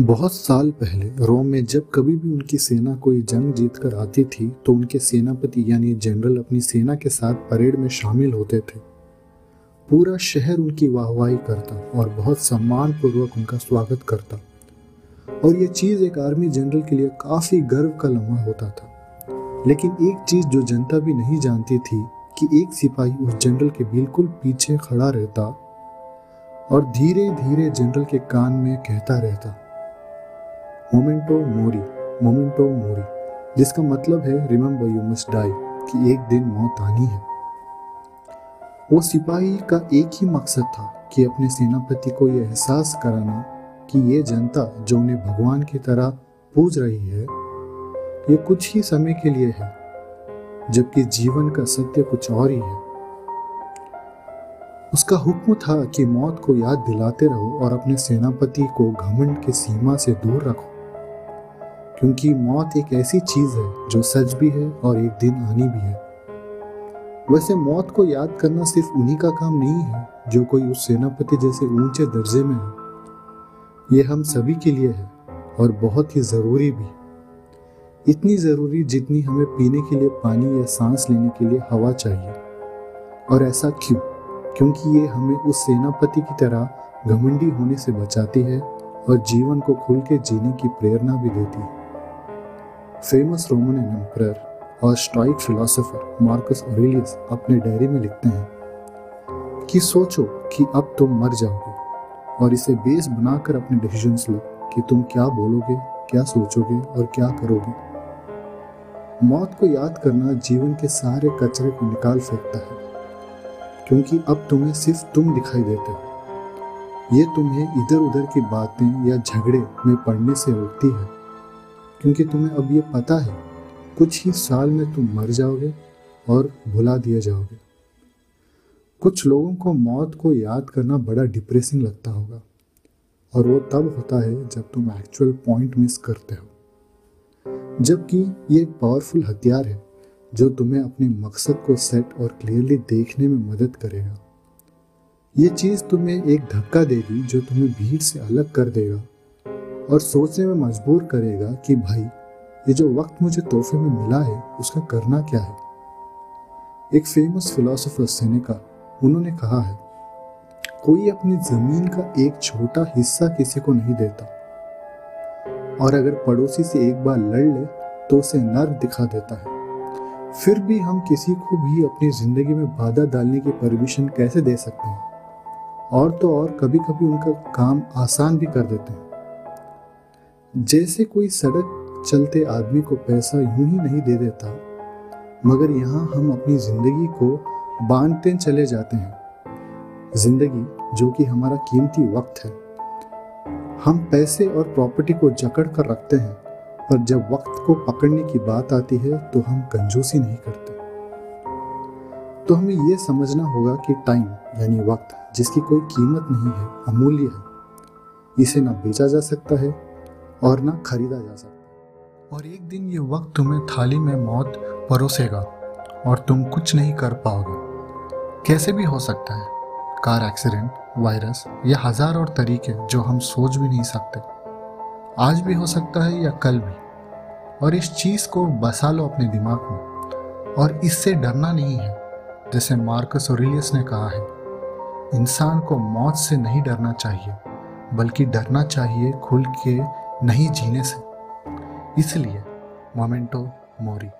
बहुत साल पहले रोम में जब कभी भी उनकी सेना कोई जंग जीत कर आती थी तो उनके सेनापति यानी जनरल अपनी सेना के साथ परेड में शामिल होते थे। पूरा शहर उनकी वाहवाही करता और बहुत सम्मान पूर्वक उनका स्वागत करता। और यह चीज़ एक आर्मी जनरल के लिए काफ़ी गर्व का लम्हा होता था। लेकिन एक चीज़ जो जनता भी नहीं जानती थी, कि एक सिपाही उस जनरल के बिल्कुल पीछे खड़ा रहता और धीरे धीरे जनरल के कान में कहता रहता। मोमेंटो मोरी मोमेंटो मोरी, जिसका मतलब है रिमेंबर यू मस्ट डाई कि एक दिन मौत आनी है। वो सिपाही का एक ही मकसद था कि अपने सेनापति को यह एहसास कराना कि ये जनता जो उन्हें भगवान की तरह पूज रही है, ये कुछ ही समय के लिए है, जबकि जीवन का सत्य कुछ और ही है। उसका हुक्म था कि मौत को याद दिलाते रहो और अपने सेनापति को घमंड की सीमा से दूर रखो। क्योंकि मौत एक ऐसी चीज़ है जो सच भी है और एक दिन आनी भी है। वैसे मौत को याद करना सिर्फ़ उन्हीं का काम नहीं है जो कोई उस सेनापति जैसे ऊँचे दर्जे में है। ये हम सभी के लिए है और बहुत ही ज़रूरी भी। इतनी ज़रूरी जितनी हमें पीने के लिए पानी या सांस लेने के लिए हवा चाहिए। और ऐसा क्यों? क्योंकि ये हमें उस सेनापति की तरह घमंडी होने से बचाती है और जीवन को खुल के जीने की प्रेरणा भी देती है। फ़ेमस रोमन एम्पर और स्टॉइक फिलोसोफर मार्कस ऑरेलियस अपने डायरी में लिखते हैं कि सोचो कि अब तुम मर जाओगे और इसे बेस बनाकर अपने डिसीजंस लो कि तुम क्या बोलोगे, क्या सोचोगे और क्या करोगे। मौत को याद करना जीवन के सारे कचरे को निकाल फेंकता है, क्योंकि अब तुम्हें सिर्फ़ तुम दिखाई देते हो। ये तुम्हें इधर उधर की बातें या झगड़े में पड़ने से रोकती है। क्योंकि तुम्हें अब ये पता है, कुछ ही साल में तुम मर जाओगे और भुला दिए जाओगे। कुछ लोगों को मौत को याद करना बड़ा डिप्रेसिंग लगता होगा, और वो तब होता है जब तुम एक्चुअल पॉइंट मिस करते हो। जबकि ये एक पावरफुल हथियार है, जो तुम्हें अपने मकसद को सेट और क्लियरली देखने में मदद करेगा। ये चीज़ तुम्हें एक धक्का देगी जो तुम्हें भीड़ से अलग कर देगा। और सोचने में मजबूर करेगा कि भाई, ये जो वक्त मुझे तोहफे में मिला है, उसका करना क्या है? एक फ़ेमस फिलोसोफर सेनेका उन्होंने कहा है, कोई अपनी ज़मीन का एक छोटा हिस्सा किसी को नहीं देता। और अगर पड़ोसी से एक बार लड़ ले तो उसे नर्व दिखा देता है। फिर भी हम किसी को भी अपनी ज़िंदगी में बाधा डालने की परमिशन कैसे दे सकते हैं? और तो और कभी कभी उनका काम आसान भी कर देते हैं। जैसे कोई सड़क चलते आदमी को पैसा यूँ ही नहीं दे देता, मगर यहाँ हम अपनी ज़िंदगी को बांधते चले जाते हैं। ज़िंदगी, जो कि हमारा कीमती वक्त है। हम पैसे और प्रॉपर्टी को जकड़ कर रखते हैं, पर जब वक्त को पकड़ने की बात आती है तो हम कंजूसी नहीं करते। तो हमें यह समझना होगा कि टाइम यानी वक्त, जिसकी कोई कीमत नहीं है, अमूल्य है। इसे ना बेचा जा सकता है और ना खरीदा जा सकता और एक दिन ये वक्त तुम्हें थाली में मौत परोसेगा और तुम कुछ नहीं कर पाओगे। कैसे भी हो सकता है, कार एक्सीडेंट, वायरस या हज़ार और तरीके जो हम सोच भी नहीं सकते। आज भी हो सकता है या कल भी। और इस चीज़ को बसा लो अपने दिमाग में। और इससे डरना नहीं है, जैसे मार्कस ओरिलियस ने कहा है। इंसान को मौत से नहीं डरना चाहिए, बल्कि डरना चाहिए खुल के नहीं जीने से। इसलिए मोमेंटो मोरी।